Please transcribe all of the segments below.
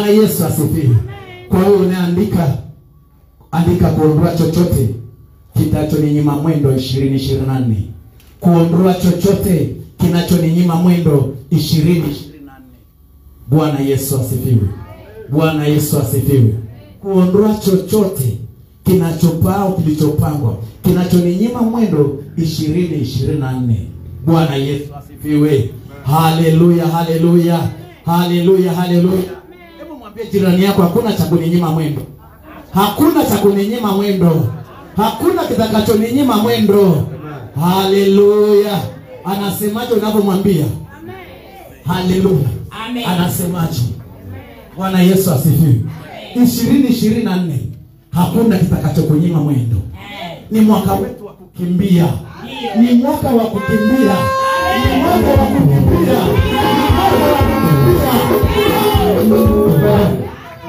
Bwana Yesu asifiwe. Kwa hiyo unaandika andika kuondoa chochote kitachoninyima mwendo 2024. Kuondoa chochote kinachoninyima mwendo 2024. Bwana Yesu asifiwe. Bwana Yesu asifiwe. Kuondoa chochote kinachopao kilichopangwa kinachoninyima mwendo 2024. Bwana Yesu asifiwe. Haleluya, haleluya, haleluya, haleluya. Mwambie jirani yako, hakuna cha kuninyima mwendo, hakuna cha kuninyima mwendo, hakuna kitakachoninyima mwendo. Haleluya. Anasemaje unavyomwambia? Haleluya. Anasemaje? Bwana Yesu asifiwe. ishirini ishirini na nne hakuna kitakachokunyima mwendo. Ni mwaka wetu wa kukimbia, ni mwaka wa kukimbia, ni mwaka wa kukimbia, ni mwaka wa kukimbia.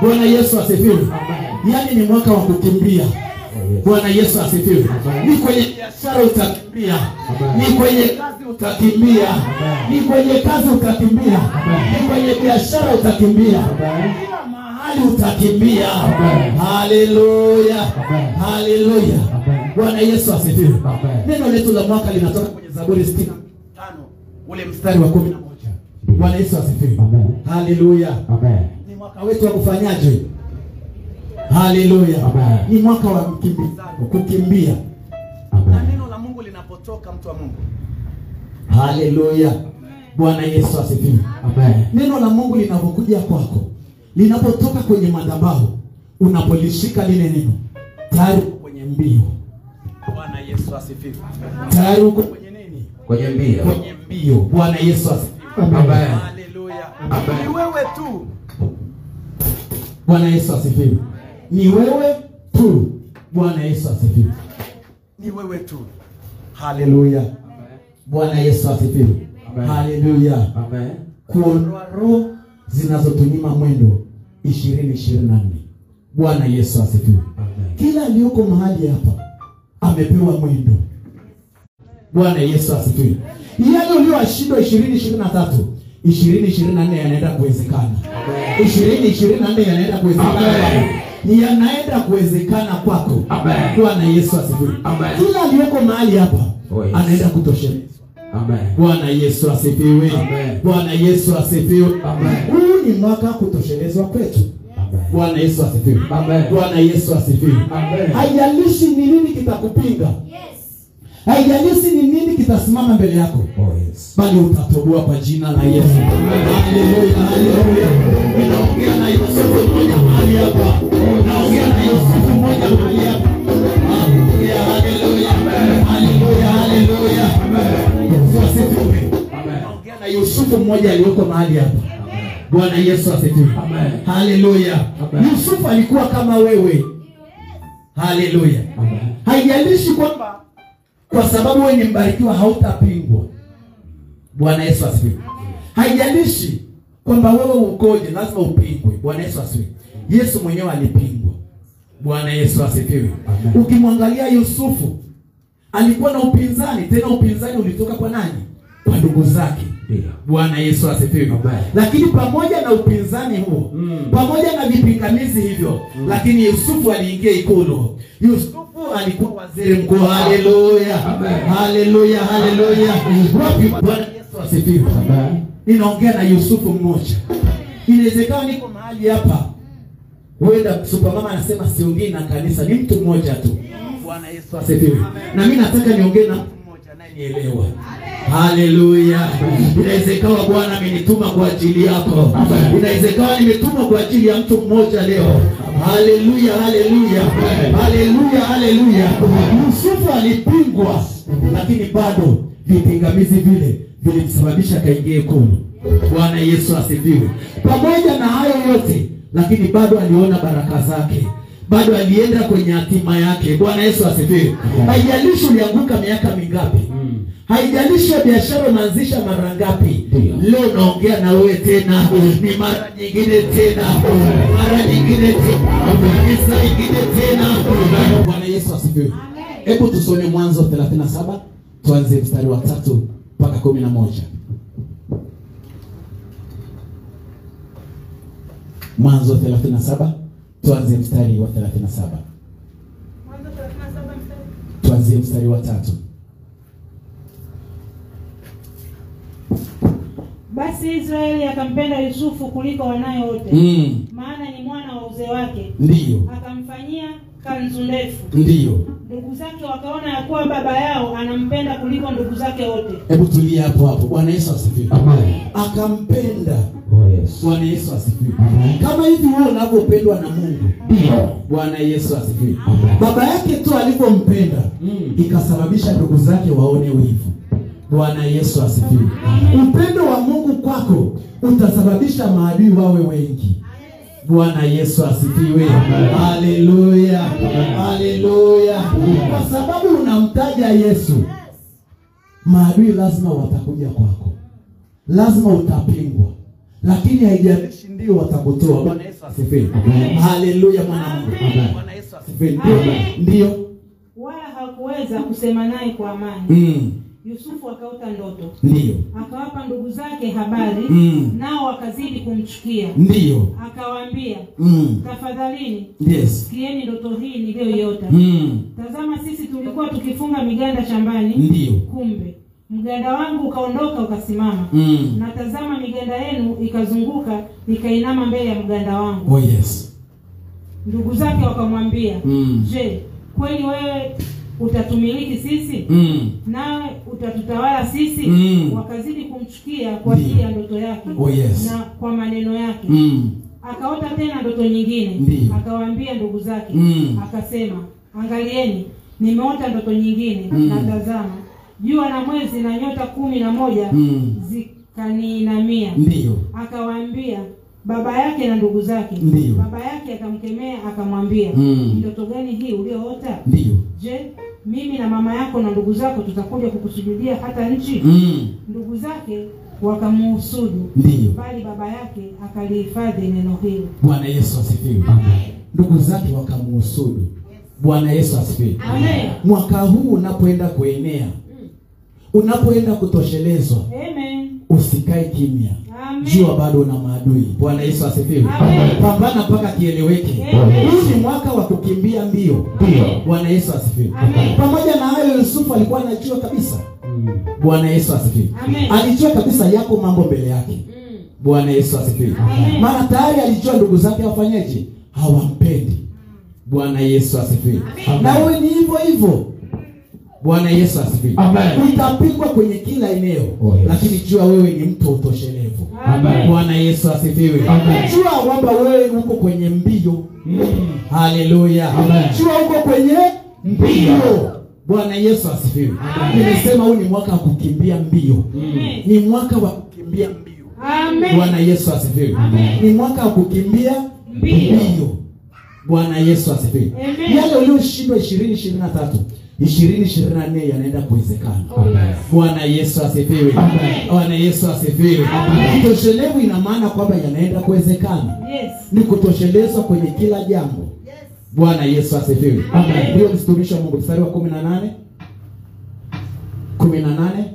Bwana Yesu asifiwe. Yaani ni mwaka wa kukimbia. Bwana Yesu asifiwe. Ni kwenye biashara utakimbia, ni kwenye kazi utakimbia, ni kwenye kazi utakimbia, ni kwenye biashara utakimbia, mahali utakimbia. Haleluya, haleluya. Bwana Yesu asifiwe. Neno letu la mwaka linatoka kwenye Zaburi 65 ule mstari wa 11. Bwana Yesu asifiwe. Haleluya. Ni mwaka wetu wa kufanyaje? Haleluya. Amen. Ni mwaka wa mkimbizano, kukimbia. Na neno la Mungu linapotoka mtu wa Mungu. Haleluya. Bwana Yesu asifiwe. Neno la Mungu linapokuja kwako, linapotoka kwenye madhabahu, unapolishika lile neno, tayari uko kwenye mbio. Bwana Yesu asifiwe. Tayari uko kwenye nini? Kwenye mbio. Kwenye mbio. Bwana Yesu asifiwe. Haleluya. Ni wewe tu. Bwana Yesu asifiwe. Ni wewe tu. Bwana Yesu asifiwe. Ni wewe tu. Haleluya. Bwana Yesu asifiwe. Haleluya. Amen. Kuondoa roho zinazotunyima mwendo 2024. Bwana Yesu asifiwe. Kila aliyoko mahali hapa amepewa mwendo. Bwana Yesu asifiwe. Yale uliyowashindwa 2023, 2024 yanaenda kuwezekana. 2024 yanaenda kuwezekana. Amen. Ni yanaenda kuwezekana kwako. Bwana Yesu asifiwe. Kila aliyoko mahali hapa Oh, yes. anaenda kutoshelezwa. Bwana Yesu asifiwe. Bwana Yesu asifiwe. Huu ni mwaka kutoshelezwa kwetu. Bwana Yesu asifiwe. Bwana Yesu asifiwe. Haijalishi ni nini kitakupinga, haijalishi ni nini kitasimama mbele yako, Oh, yes. bali utatoboa kwa jina la Yesu. Haleluya, haleluya. Na Yusufu mmoja mahali hapa, naongea na Yusufu mmoja mahali hapa. Haleluya, haleluya, haleluya, haleluya. Yesu asifiwe. Amen. Naongea na Yusufu mmoja aliyoko mahali hapa. Bwana Yesu asifiwe. Amen. Haleluya. Yusufu alikuwa kama wewe. Haleluya. Haijalishi kwamba kwa sababu wewe ni mbarikiwa hautapingwa. Bwana Yesu asifiwe. Haijalishi kwamba wewe ukoje, lazima upingwe. Bwana Yesu asifiwe. Yesu mwenyewe alipingwa. Bwana Yesu asifiwe. Ukimwangalia Yusufu alikuwa na upinzani, tena upinzani ulitoka kwa nani? Kwa ndugu zake. Bwana Yesu asifiwe. Lakini pamoja na upinzani huo, Mm. pamoja na vipingamizi hivyo, lakini Yusufu aliingia ikulu. Yusufu alikuwa waziri mkuu. Haleluya, haleluya, haleluya. Bwana Yesu asifiwe. Ninaongea na Yusufu mmoja. Inawezekana niko mahali hapa, huenda supermama anasema siongei na kanisa, ni mtu mmoja tu. Bwana Yesu asifiwe. Na mimi nataka niongee na anayenielewa. Haleluya. Inawezekana Bwana amenituma kwa ajili yako. Inawezekana nimetumwa kwa ajili ya mtu mmoja leo. Haleluya, haleluya. Haleluya, haleluya. Yusufu alipingwa, lakini bado vipingamizi vile vilimsababisha kaingie ikulu. Bwana Yesu asifiwe. Pamoja na hayo yote, lakini bado aliona baraka zake bado alienda kwenye hatima yake. Bwana Yesu asifiwe. Haijalishi ulianguka miaka mingapi, haijalishi ya biashara unaanzisha mara ngapi, leo naongea na wewe tena, ni mara nyingine tena, mara nyingine tena, ni saa nyingine tena. Bwana Yesu asifiwe. Hebu tusome Mwanzo 37 tuanze mstari wa tatu mpaka kumi na moja. mwanzo 37 tuanze mstari wa 37 Mwanzo 37 mstari. tuanzie mstari wa tatu Basi Israeli akampenda Yusufu kuliko wanaye wote, mm. maana ni mwana wa uzee wake, ndiyo akamfanyia kanzu ndefu. ndiyo Ndugu zake wakaona ya kuwa baba yao anampenda kuliko ndugu zake wote. hebu tulia hapo hapo bwana yesu asifiwe akampenda. Bwana yesu asifiwe. Kama hivi wewe unavyopendwa na mungu. Ndio. bwana yesu asifiwe. Baba yake tu alivyompenda Mm. ikasababisha ndugu zake waone wivu. Bwana yesu asifiwe. Upendo wa mungu kwako utasababisha maadui wawe wengi. Bwana yesu asifiwe. Haleluya. Haleluya. Kwa sababu unamtaja yesu maadui lazima watakuja kwako. Lazima utapingwa lakini haijalishi ndio watakutoa bwana yesu asifiwe. Haleluya mwana mungu. Bwana yesu asifiwe. Ndio ndio. Wala hakuweza kusema naye kwa amani. mm. Yusufu akaota ndoto, ndio. Akawapa ndugu zake habari, Mm. nao wakazidi kumchukia. ndio. Akawaambia, mm. tafadhalini yes. sikieni ndoto hii niliyoiota. mm. Tazama, sisi tulikuwa tukifunga miganda shambani, ndio. Kumbe mganda wangu ukaondoka ukasimama, mm. natazama miganda yenu ikazunguka ikainama mbele ya mganda wangu. oh yes Ndugu zake wakamwambia, mm. je, kweli wewe utatumiliki sisi Mm. nawe utatutawala sisi? Mm. Wakazidi kumchukia kwa ajili ya ndoto yake Oh, yes. na kwa maneno yake. Mm. Akaota tena ndoto nyingine, akawaambia ndugu zake Mm. akasema, angalieni, nimeota ndoto nyingine Mm. na tazama, jua na mwezi na nyota kumi na moja Mm. zikaniinamia. ndio Akawaambia baba yake na ndugu zake. Ndiyo. Baba yake akamkemea akamwambia, Mm. ndoto gani hii ulioota? ndio Je, mimi na mama yako na ndugu zako tutakuja kukusujudia hata nchi? mm. Ndugu zake wakamuhusudu, ndio bali baba yake akalihifadhi neno hilo. bwana yesu asifiwe ndugu zake wakamuhusudu bwana yesu asifiwe mwaka huu unapoenda kuenea unapoenda kutoshelezwa usikae kimya. Jua bado una maadui. Bwana yesu asifiwe. Pambana mpaka kieleweke. Huu ni mwaka wa kukimbia mbio. Bwana yesu asifiwe. Pamoja na hayo yusufu alikuwa anajua kabisa. Mm. bwana yesu asifiwe. Alijua kabisa yako mambo mbele yake. Mm. bwana yesu asifiwe. Maana tayari alijua ndugu zake hawafanyeje. Hawampendi. Bwana yesu asifiwe. Na wewe ni hivyo hivyo bwana yesu asifiwe Amen. utapigwa kwenye kila eneo Oh, yes. lakini jua wewe ni mtu utoshelevu Amen. bwana yesu asifiwe Amen. jua kwamba wewe uko kwenye mbio Mm. haleluya jua uko kwenye mbio bwana yesu asifiwe nimesema huu ni mwaka wa kukimbia mbio Amen. ni mwaka wa kukimbia mbio Amen. bwana yesu asifiwe Amen. ni mwaka wa kukimbia Mbio. bwana yesu asifiwe yale uliyoshindwa ishirini ishirini ishirini na nne yanaenda kuwezekana. Bwana yesu asifiwe. Bwana yesu asifiwe. Kutoshelevu ina maana kwamba yanaenda kuwezekana. Yes. ni kutoshelezwa kwenye kila jambo. Bwana yesu asifiwe. Amen. ndio mtumishi wa mungu mstari wa kumi na nane. Kumi na nane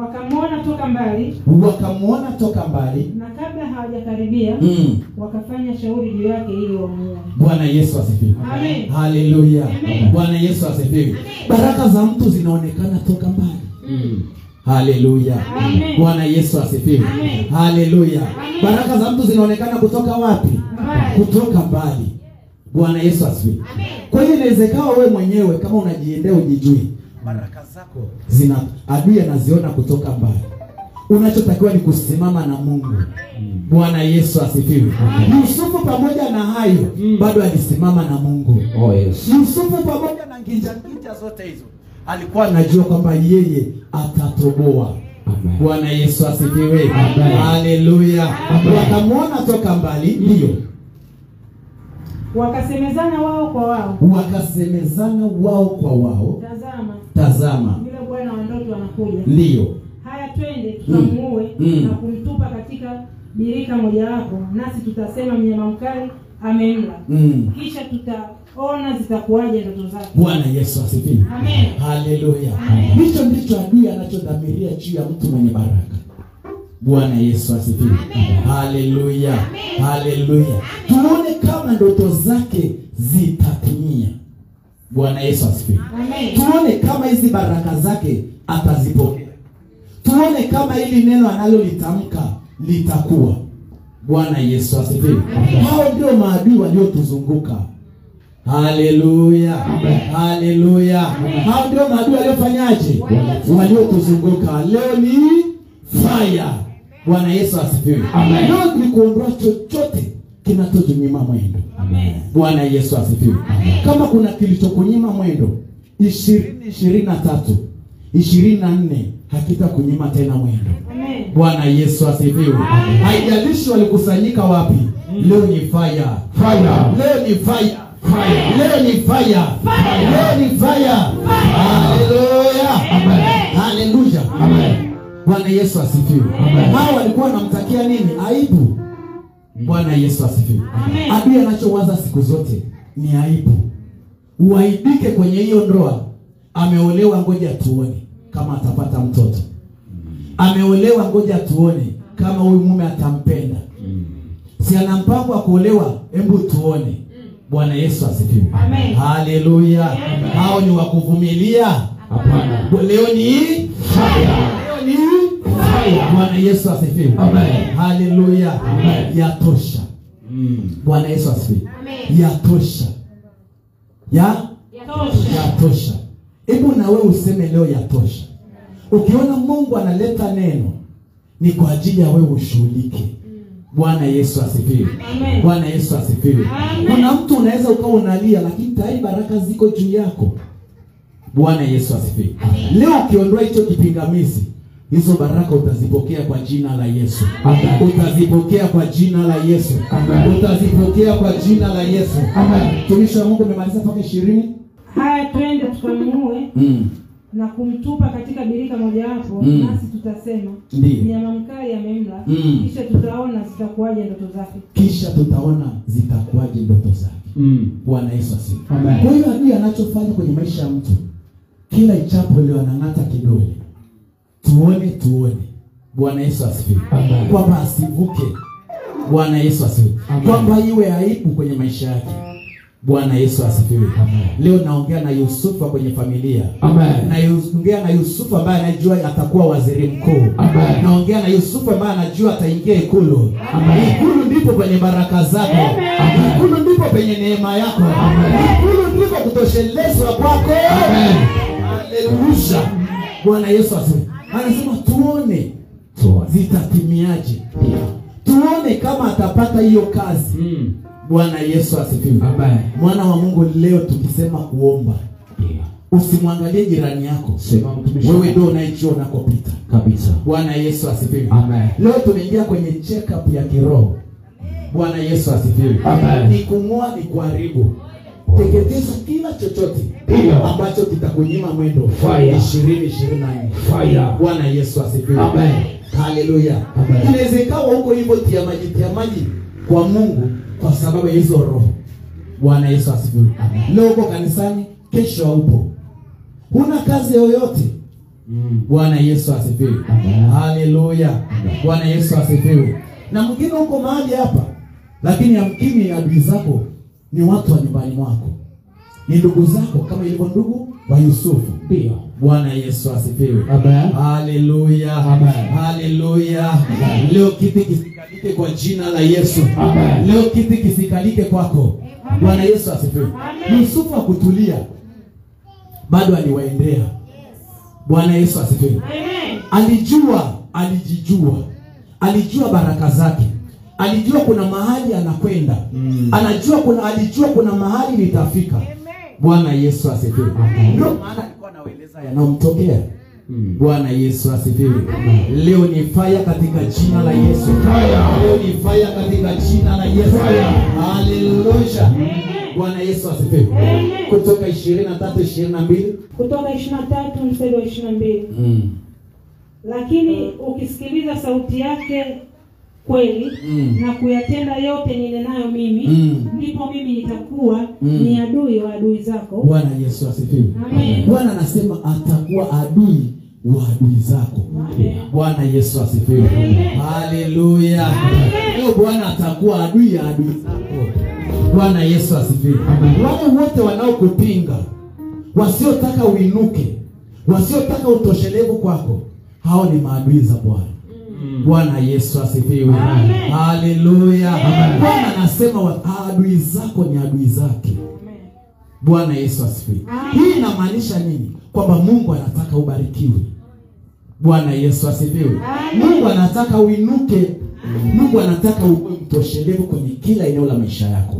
Wakamwona toka mbali wakamwona toka mbali. na kabla hawajakaribia mm. wakafanya shauri juu yake ili wamuue. bwana yesu asifiwe. Amen. haleluya bwana yesu asifiwe. Baraka za mtu zinaonekana toka mbali. Mm. haleluya bwana yesu asifiwe. Haleluya baraka za mtu zinaonekana kutoka wapi? Amen. kutoka mbali. Bwana yesu asifiwe. Kwa hiyo inawezekana wewe mwenyewe kama unajiendea ujijui baraka zako zina adui anaziona kutoka mbali. Unachotakiwa ni kusimama na mungu. Bwana yesu asifiwe. Yusufu pamoja na hayo bado alisimama na mungu. Oh yes. yusufu pamoja na nginja nginja zote hizo alikuwa anajua kwamba yeye atatoboa. Bwana yesu asifiwe. Haleluya wakamwona toka mbali. Ndiyo Wakasemezana wao kwa wao, wakasemezana wao kwa wao tazama, yule bwana wa ndoto anakuja. ndiyo Haya, twende tukamuue Mm. na kumtupa katika birika mojawapo, nasi tutasema mnyama mkali amemla, mm. kisha tutaona zitakuwaje ndoto zake. bwana yesu asifiwe. Amen. haleluya. Hicho ndicho adui anachodhamiria juu ya mtu mwenye baraka. Bwana yesu asifiwe. Haleluya. Haleluya. Tuone kama ndoto zake zitatimia bwana yesu asifiwe. Tuone kama hizi baraka zake atazipokea. Tuone kama hili neno analolitamka litakuwa. Bwana yesu asifiwe. Hao ndio maadui waliotuzunguka. Haleluya. Haleluya. Hao ndio maadui waliofanyaje? Waliotuzunguka. Leo ni fire. bwana yesu asifiwe. Leo ni kuondoa chochote kinachotunyima mwendo. Amen. bwana yesu asifiwe. Kama kuna kilichokunyima mwendo ishirini ishirini na tatu ishirini na nne hakita kunyima tena mwendo. Amen. bwana yesu asifiwe. Haijalishi walikusanyika wapi leo ni fire. Fire. leo ni faya Fire. leo ni faya leo ni fire. haleluya haleluya Amen. bwana yesu asifiwe. Amen. hao walikuwa wanamtakia nini? Aibu bwana yesu asifiwe. Adui anachowaza siku zote ni aibu. Uaibike kwenye hiyo ndoa. Ameolewa ngoja tuone kama atapata mtoto. Ameolewa ngoja tuone kama huyu mume atampenda. Si ana mpango wa kuolewa? Hebu tuone. Bwana yesu asifiwe. Amen. haleluya. Hao ni wakuvumilia? Hapana. leo ni leo ni bwana yesu asifiwe. Amen. haleluya. Amen. yatosha. Mm. bwana yesu asifiwe. Yatosha. Ya? Yatosha. yatosha. Hebu na wewe useme leo yatosha. Ukiona mungu analeta neno ni kwa ajili ya wewe ushughulike. Bwana yesu asifiwe. Bwana yesu asifiwe. Kuna mtu unaweza ukawa unalia lakini tayari baraka ziko juu yako. Bwana yesu asifiwe. Leo ukiondoa hicho kipingamizi hizo baraka utazipokea kwa jina la yesu Amen. utazipokea kwa jina la yesu Amen. utazipokea kwa jina la yesu Amen. mtumishi wa mungu umemaliza mpaka ishirini Haya, twende tukamue mm. na kumtupa katika birika mojawapo, Mm. nasi tutasema Ndiyo. mnyama mkali amemla, Mm. kisha tutaona zitakuwaje ndoto zake. kisha tutaona zitakuwaje ndoto zake Mm. bwana yesu asifiwe Amen. kwa hiyo adui anachofanya kwenye maisha ya mtu kila ichapo leo anang'ata kidole tuone tuone bwana yesu asifiwe. Kwamba asivuke. Bwana yesu asifiwe. Kwamba iwe aibu kwenye maisha yake. Bwana yesu asifiwe. Leo naongea na yusufu kwenye familia. Naongea na yusufu ambaye anajua atakuwa waziri mkuu. Naongea na yusufu ambaye anajua ataingia ikulu. Amen. ikulu ndipo penye baraka zako. Amen. ikulu ndipo penye neema yako. Ikulu ndipo kutoshelezwa kwako. Haleluya bwana yesu asifiwe anasema tuone. Zitatimiaje tuone kama atapata hiyo kazi. Mm. bwana yesu asifiwe. Mwana wa mungu leo tukisema kuomba usimwangalie jirani yako. Sema wewe ndio unayejua unakopita. Kabisa. bwana yesu asifiwe. Amen. leo tumeingia kwenye check up ya kiroho. Bwana yesu asifiwe. Amen. ni nikuharibu ni kuharibu teketeza kila chochote ambacho kitakunyima mwendo ishirini ishirini na nne. Fire. bwana yesu asifiwe. Amen. haleluya inaweza ikawa huko hivyo tia maji tia maji kwa mungu kwa sababu ya hizo roho. Bwana yesu asifiwe. Leo uko kanisani kesho haupo. Huna kazi yoyote. Mm. bwana yesu asifiwe. Amen. haleluya bwana yesu asifiwe. Na mwingine huko mahali hapa lakini amkini adui zako ni watu wa nyumbani mwako. Ni ndugu zako kama ilivyo ndugu wa yusufu. Ndio. bwana yesu asifiwe. Amen. haleluya. Amen. haleluya. Leo kiti kisikalike kwa jina la yesu. Amen. leo kiti kisikalike kwako. Bwana yesu asifiwe. Yusufu akutulia bado aliwaendea. Bwana yesu asifiwe. Amen. alijua alijijua. Alijua baraka zake alijua kuna mahali anakwenda. Mm. anajua kuna alijua kuna mahali litafika bwana yesu asifiwe. Ndio maana alikuwa anaeleza yanayomtokea. Mm. bwana yesu asifiwe. Leo ni faya katika jina la yesu. Leo ni faya katika jina la yesu. Haleluya bwana yesu asifiwe. Kutoka ishirini na tatu ishirini na mbili. Kutoka ishirini na tatu mstari wa ishirini na mbili. Lakini ukisikiliza sauti yake kweli Mm. na kuyatenda yote ninenayo mimi Mm. ndipo mimi nitakuwa Mm. ni adui wa adui zako. Bwana yesu asifiwe. Bwana anasema atakuwa adui wa adui zako. Bwana yesu asifiwe. Haleluya leo bwana atakuwa adui ya adui zako. Bwana yesu asifiwe. Wale wote wanaokupinga wasiotaka uinuke wasiotaka utoshelevu kwako hao ni maadui za bwana bwana yesu asifiwe. Haleluya. Bwana anasema adui zako ni adui zake. Bwana yesu asifiwe. Hii inamaanisha nini? Kwamba mungu anataka ubarikiwe. Bwana yesu asifiwe. Mungu anataka uinuke. Mungu anataka uwe mtoshelevu kwenye kila eneo la maisha yako.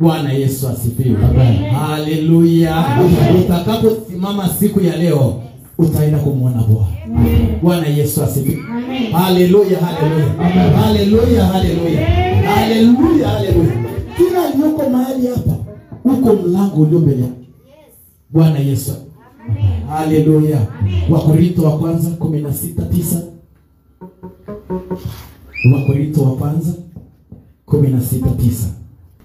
Bwana yesu asifiwe. Haleluya. Utakaposimama siku ya leo utaenda kumwona bwana. Bwana yesu asifiwe. Haleluya haleluya haleluya haleluya haleluya haleluya kila aliyoko mahali hapa uko mlango ulio mbele yako bwana yesu. Haleluya wakorinto wa kwanza kumi na sita tisa. Wakorinto wa kwanza kumi na sita tisa.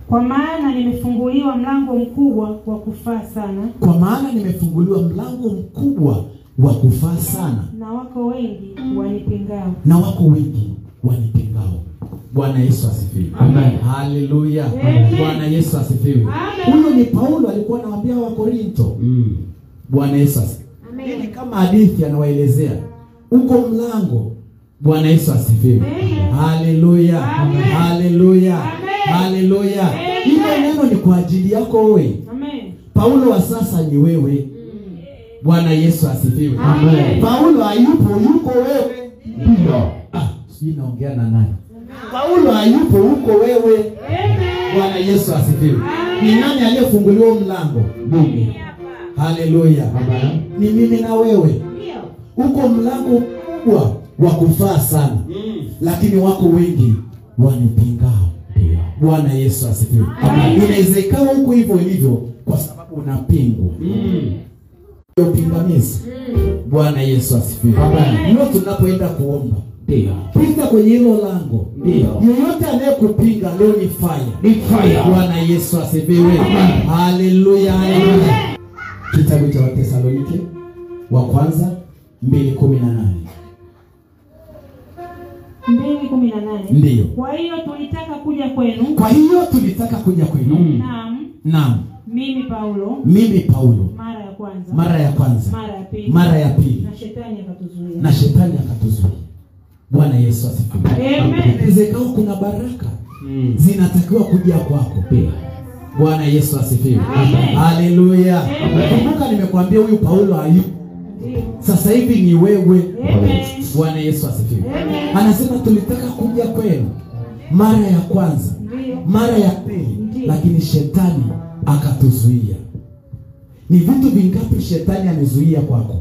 Kwa maana nimefunguliwa mlango mkubwa wa kufaa sana. Kwa maana nimefunguliwa mlango mkubwa wa kufaa sana. Na wako wengi wanipingao na wako wengi wanipingao bwana yesu asifiwe. Amen. haleluya bwana yesu asifiwe. Huyo ni paulo alikuwa anawaambia wakorinto Mm. bwana yesu asifiwe ni kama hadithi anawaelezea. Uko mlango. Bwana yesu asifiwe. Amen. haleluya haleluya haleluya hilo neno ni kwa ajili yako wewe. Amen. paulo wa sasa ni wewe bwana yesu asifiwe. Amen. paulo hayupo yuko wewe. Ndio. ah, sijui naongea na nani. Paulo hayupo huko wewe. Amen. bwana yesu asifiwe. Ni nani aliyefunguliwa mlango? Mimi. haleluya. Amen. ni mimi na wewe. Uko mlango mkubwa wa kufaa sana. Lakini wako wengi wanipingao. Bwana yesu asifiwe. Inaweza ikawa huko hivyo ilivyo kwa sababu unapingwa. Mm. Ndio pingamizi bwana yesu asifiwe. Amen. ndio tunapoenda kuomba pita kwenye hilo lango. Ndio. yoyote anayekupinga leo ni fire. Ni fire. bwana yesu asifiwe. Haleluya haleluya kitabu cha watesalonike wa kwanza mbili kumi na nane. Ndiyo kwa hiyo tulitaka kuja kwenu. Kwa hiyo tulitaka kuja kwenu. Naam. Naam. Mimi paulo. Mimi paulo. Mara kwanza. Mara ya kwanza. Mara ya pili. Mara ya pili. Na shetani akatuzuia. Na shetani akatuzuia. Bwana yesu asifiwe. Amen. kuna baraka Mm. zinatakiwa kuja kwako pia. bwana yesu asifiwe. Amen. haleluya kumbuka nimekwambia huyu paulo hayupo sasa hivi ni wewe. Bwana yesu asifiwe. Anasema tulitaka kuja kwenu mara ya kwanza mara ya pili lakini shetani akatuzuia ni vitu vingapi shetani amezuia kwako?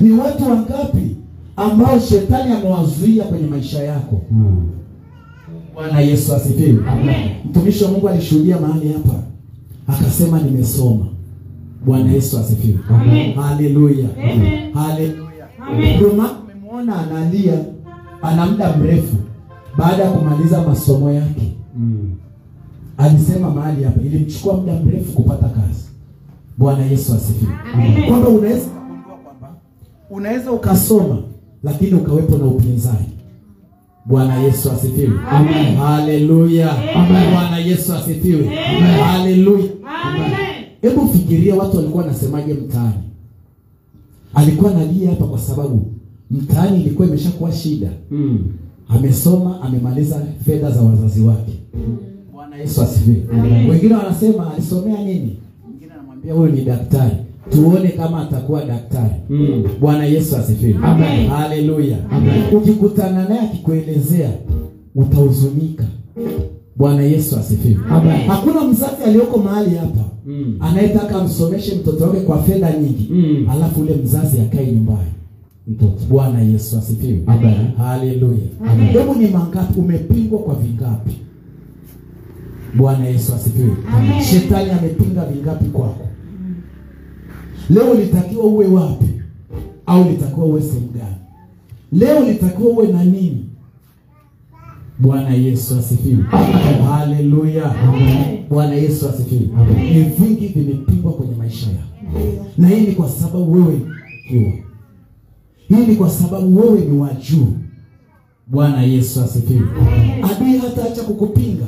Ni watu wangapi ambao shetani amewazuia kwenye maisha yako? Mm. bwana yesu asifiwe. Mtumishi wa mungu alishuhudia mahali hapa akasema nimesoma. Bwana yesu asifiwe. Haleluya. Haleluya. Umemwona analia ana muda mrefu baada ya kumaliza masomo yake. Mm. alisema mahali hapa ilimchukua muda mrefu kupata kazi bwana yesu asifiwe. Kwamba unaweza kugundua kwamba unaweza ukasoma lakini ukawepo na upinzani. Bwana yesu asifiwe. Amen. haleluya. Amen. bwana yesu asifiwe. Amen. haleluya. Amen. hebu fikiria watu walikuwa wanasemaje mtaani? Alikuwa analia hapa kwa sababu mtaani ilikuwa imeshakuwa shida. Mm. amesoma amemaliza fedha za wazazi wake. Bwana yesu asifiwe. Wengine wanasema alisomea nini anamwambia huyu ni daktari tuone kama atakuwa daktari Mm. bwana yesu asifiwe Amen. haleluya Amen. ukikutana naye akikuelezea utahuzunika bwana yesu asifiwe Amen. hakuna mzazi aliyoko mahali hapa Mm. anayetaka amsomeshe mtoto wake kwa fedha nyingi Mm. alafu ule mzazi akae nyumbani Mtoto. bwana yesu asifiwe Amen. haleluya Amen. hebu ni mangapi umepingwa kwa vingapi bwana yesu asifiwe shetani amepinga vingapi kwako leo litakiwa uwe wapi? Au litakiwa uwe sehemu gani? Leo litakiwa uwe na nini? Bwana yesu asifiwe. Haleluya. Bwana yesu asifiwe. Ni vingi vimepingwa kwenye maisha yako. Na hii ni kwa sababu wewe umebarikiwa hii ni kwa sababu wewe ni wa juu. Bwana yesu asifiwe. Adui hataacha kukupinga.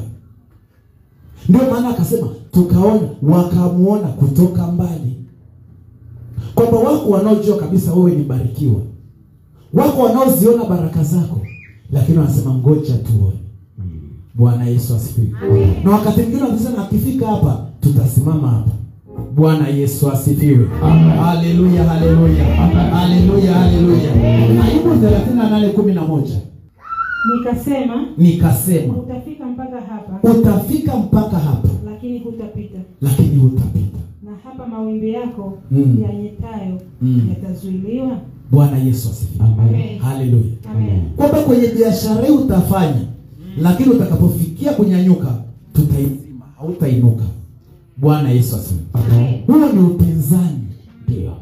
Ndio maana akasema tukaona wakamuona kutoka mbali kwamba wako wanaojua kabisa wewe ni barikiwa. Wako wanaoziona baraka zako. Lakini wanasema ngoja tuone. Bwana yesu asifiwe. Na wakati mwingine wakisema akifika hapa tutasimama hapa. Bwana yesu asifiwe. Haleluya haleluya. Haleluya haleluya. Ayubu 38 kumi na moja. Nikasema nikasema utafika mpaka hapa. Utafika mpaka hapa. Lakini hutapita. Lakini hutapita mawimbi yako Mm. yanyetayo Mm. yatazuiliwa? Bwana yesu asifiwe. Haleluya. Kwamba kwenye biashara hii utafanya lakini utakapofikia kunyanyuka tutaizima hautainuka. Bwana yesu asifiwe. Huo ni upinzani. Ndio.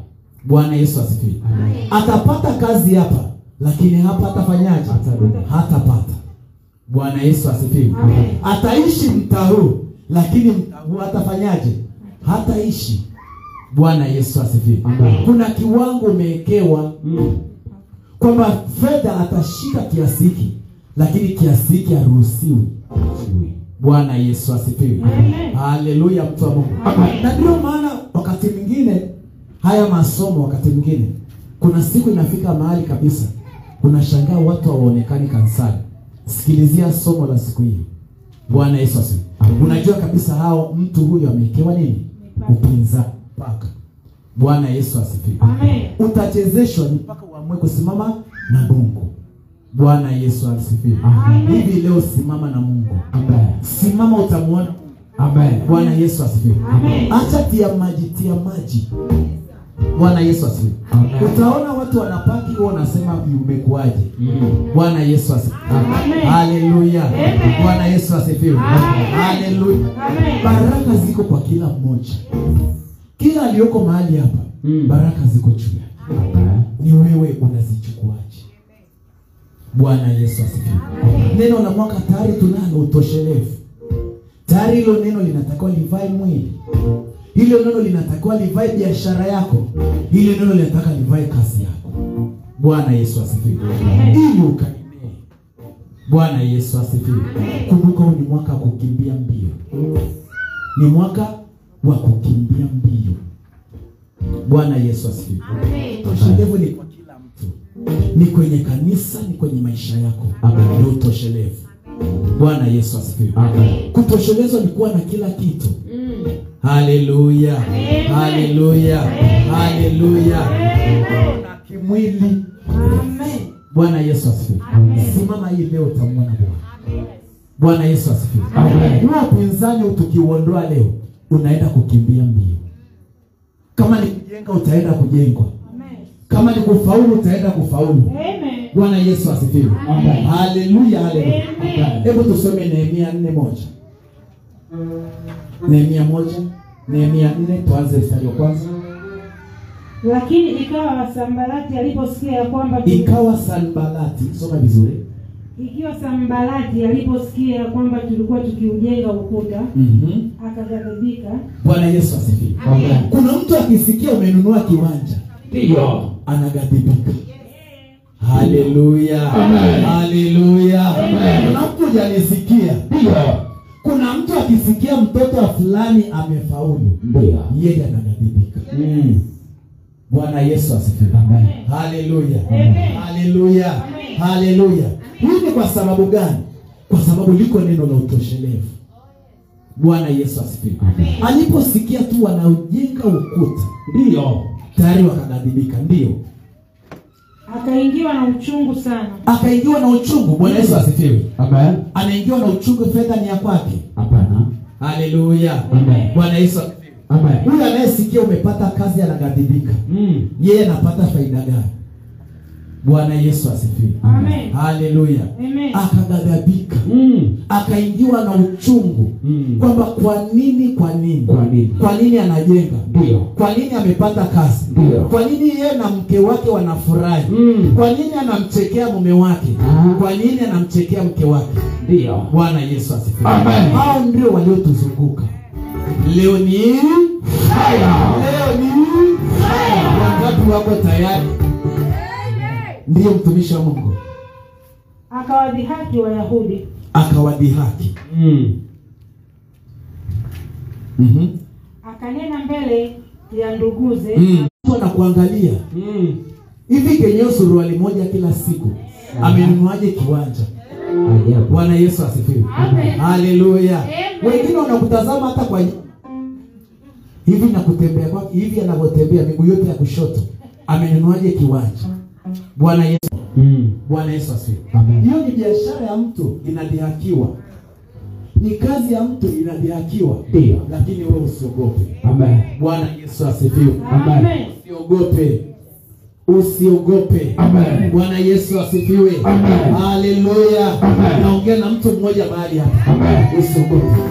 bwana yesu asifiwe. Atapata kazi hapa lakini hapa atafanyaje? Hatapata. Bwana yesu asifiwe. Ataishi mtaa huu lakini mtaa huu atafanyaje? Hataishi bwana yesu asifiwe. Kuna kiwango umewekewa Mm. kwamba fedha atashika kiasi hiki lakini kiasi hiki haruhusiwi. Bwana yesu asifiwe. Haleluya mtu wa mungu. Na ndio maana wakati mwingine haya masomo wakati mwingine kuna siku inafika mahali kabisa unashangaa watu hawaonekani kanisani. Sikilizia somo la siku hiyo bwana yesu asifiwe. Unajua kabisa hao mtu huyo amewekewa nini? Upinzani mpaka. Bwana yesu asifiwe. Amen. utachezeshwa mpaka uamue kusimama na mungu. Bwana yesu asifiwe. Amen. hivi leo simama na mungu. Amen. simama utamwona Amen. bwana yesu asifiwe. Amen. acha tia maji tia maji. Bwana yesu asifiwe. Amen. utaona watu wanapaki huo wanasema umekuaje Mm. bwana yesu asifiwe. Amen. haleluya bwana yesu asifiwe. Haleluya baraka ziko kwa kila mmoja kila aliyoko mahali hapa Mm. baraka ziko juu yake. Ni wewe unazichukuaje? Bwana yesu asifiwe. Neno la mwaka tayari tunalo utoshelevu. Tayari hilo neno linatakiwa livae mwili. Hilo neno linatakiwa livae biashara yako. Hilo neno linataka livae kazi yako. Bwana yesu asifiwe. Ili ukaimee bwana yesu asifiwe. Kumbuka huu ni mwaka wa kukimbia mbio. Ni mwaka wa kukimbia mbio. Bwana yesu asifiwe. Utoshelevu ni kwa kila mtu. Ni kwenye kanisa ni kwenye maisha yako. Amen. ni utoshelevu bwana yesu asifiwe. Amen. kutoshelezwa ni kuwa na kila kitu. Haleluya haleluya haleluya na kimwili. Amen. bwana yesu asifiwe. Simama hii leo utamwona bwana. Bwana yesu asifiwe. Amen. huo upinzani tukiuondoa leo unaenda kukimbia mbio. Kama ni kujenga utaenda kujengwa. Kama ni kufaulu utaenda kufaulu. Bwana yesu asifiwe. Haleluya haleluya hebu tusome nehemia nne moja. Nehemia moja. Nehemia nne tuanze mstari wa kwanza. Lakini ikawa Sanbalati aliposikia ya kwamba ikawa sanbalati soma vizuri ikiwa sambalati aliposikia ya kwamba tulikuwa tukiujenga ukuta Mhm. akaghadhibika bwana yesu asifiwe kuna mtu akisikia umenunua kiwanja Ndio. anagadhibika haleluya Amen. haleluya kuna mtu hujanisikia Ndio. kuna mtu akisikia mtoto wa fulani amefaulu Ndio. yeye anagadhibika Mm. Bwana yesu asifiwe. Amen. haleluya haleluya haleluya hii ni kwa sababu gani? Kwa sababu liko neno la utoshelevu. Bwana yesu asifiwe. Aliposikia tu wanaojenga ukuta Ndio. tayari wakagadhibika ndio. Akaingiwa na uchungu sana. Akaingiwa na uchungu. Bwana yesu asifiwe. Amen. anaingiwa na uchungu fedha ni ya kwake. Hapana. haleluya Amen. bwana yesu Amen. huyu anayesikia umepata kazi anagadhibika Mm. yeye anapata faida gani bwana yesu asifiwe Amen. haleluya Amen. akagadhabika Mm. akaingiwa na uchungu Mm. kwamba kwa nini kwa nini Kwa nini? kwa nini anajenga Ndio. kwa nini amepata kazi Ndio. kwa nini yeye na mke wake wanafurahi Mm. kwa nini anamchekea mume wake Ah. kwa nini anamchekea mke wake Ndio. bwana yesu asifiwe Amen. hao ndio waliotuzunguka leo ni leo ni wangapi wako tayari. Ndiyo mtumishi wa mungu. Akawadhihaki wayahudi. Akawadhihaki Mm. Mhm. akanena mbele ya nduguze. Mm. Anakuangalia Mm. hivi kenyeo suruali moja kila siku. Amenunuaje kiwanja? Bwana yesu asifiwe. Haleluya. Wengine wanakutazama hata kwa hivi na kutembea kwake hivi anavyotembea miguu yote ya kushoto amenunuaje kiwanja bwana yesu Mm. bwana yesu asifiwe Amen. hiyo ni biashara ya mtu inadhihakiwa ni kazi ya mtu inadhihakiwa Ndio. lakini wewe usiogope Amen. bwana yesu asifiwe Amen. usiogope usiogope Amen. bwana yesu asifiwe Amen. haleluya naongea na mtu mmoja mahali hapa Amen. usiogope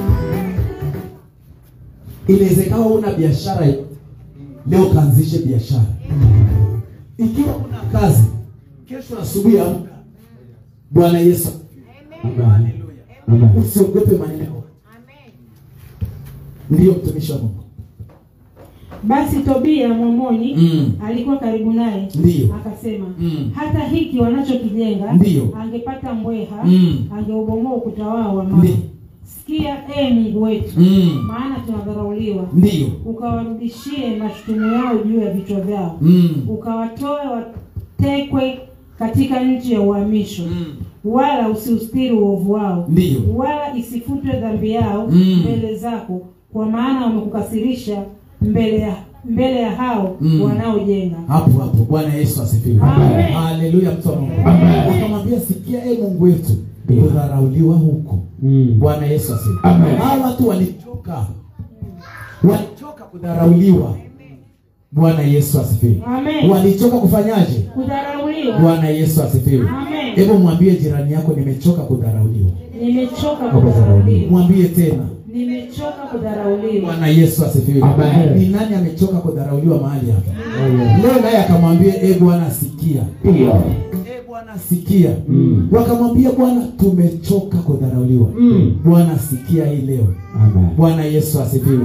inawezekana una biashara leo kaanzishe biashara ikiwa una kazi kesho asubuhi amka bwana yesu usiogope maeneo. ndiyo mtumishi wa mungu basi tobia mwamoni Mm. alikuwa karibu naye akasema Mm. hata hiki wanachokijenga angepata mbweha Mm. angeubomoa ukuta wao wa mawe. Sikia e mungu wetu. Mm. maana tunadharauliwa. Ndio. Ukawarudishie mashutumu yao juu ya vichwa vyao. Mm. ukawatoe watekwe katika nchi ya uhamisho. Mm. wala usiustiri uovu wao. Ndio. Wala isifutwe dhambi yao Mm. mbele zako kwa maana wamekukasirisha mbele ya mbele ya hao Mm. wanaojenga. Hapo hapo. Bwana yesu asifiwe. Haleluya mtu akamwambia sikia e mungu wetu. Kudharauliwa huko. Mm. bwana yesu asifiwe. Hao watu walichoka. Walichoka kudharauliwa. Bwana yesu asifiwe. Walichoka kufanyaje? Kudharauliwa. Bwana yesu asifiwe. Amen. hebu mwambie jirani yako nimechoka kudharauliwa. Nimechoka kudharauliwa. mwambie tena. Nimechoka kudharauliwa. Bwana yesu asifiwe. Ni nani amechoka kudharauliwa mahali hapa? Leo naye akamwambia e bwana sikia. Ndio. E bwana sikia Mm. wakamwambia bwana tumechoka kudharauliwa. Mm. bwana sikia hii leo. Bwana yesu asifiwe.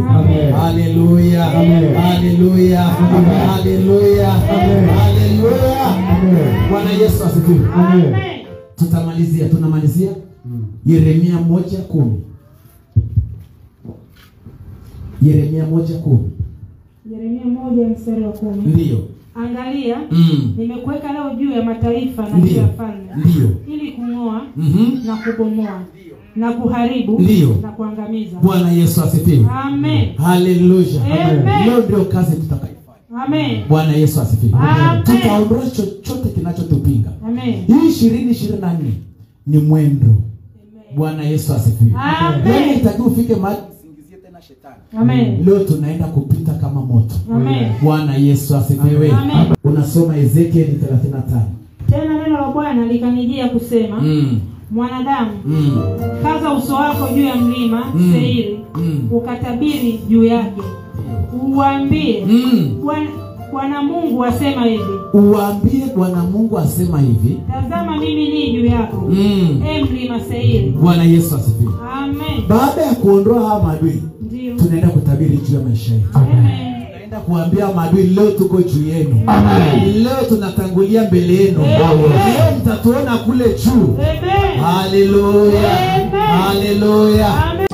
Haleluya. Haleluya. Haleluya. Haleluya. Bwana yesu asifiwe. Tutamalizia tunamalizia? Mm. yeremia moja kumi. Yeremia moja kumi. Yeremia moja mstari wa kumi. Ndiyo angalia mm. nimekuweka leo juu ya mataifa na juu ya falme ili kung'oa Mhm. na kubomoa na kuharibu Ndiyo. na kuangamiza. Bwana yesu asifiwe. Amen. Haleluya Amen. leo ndio kazi tutakaifanya amen. Bwana yesu asifiwe. Amen. tutaondoa chochote kinachotupinga. Amen. Hii ishirini ishirini na nne ni mwendo. Bwana yesu asifiwe. Amen. itakiwa ufike mahali usingizie shetani. Amen. Leo tunaenda kupita kama moto. Amen. Bwana yesu asifiwe. Unasoma ezekieli 35 tena neno la bwana likanijia kusema mm. mwanadamu mm. kaza uso wako juu ya mlima Mm. seiri mm. ukatabiri juu yake. Uwambie mm. bwana bwana mungu asema hivi. Uwambie bwana mungu asema hivi. Tazama mimi ni juu yako mm. e mlima seiri. Bwana yesu asifiwe. Amen. Baada ya kuondoa haya maadui tunaenda kutabiri juu ya maisha yetu. Tunaenda kuambia maadui leo tuko juu yenu. Amen. leo tunatangulia mbele yenu. Leo mtatuona kule juu. Amen. Haleluya. Haleluya. Amen.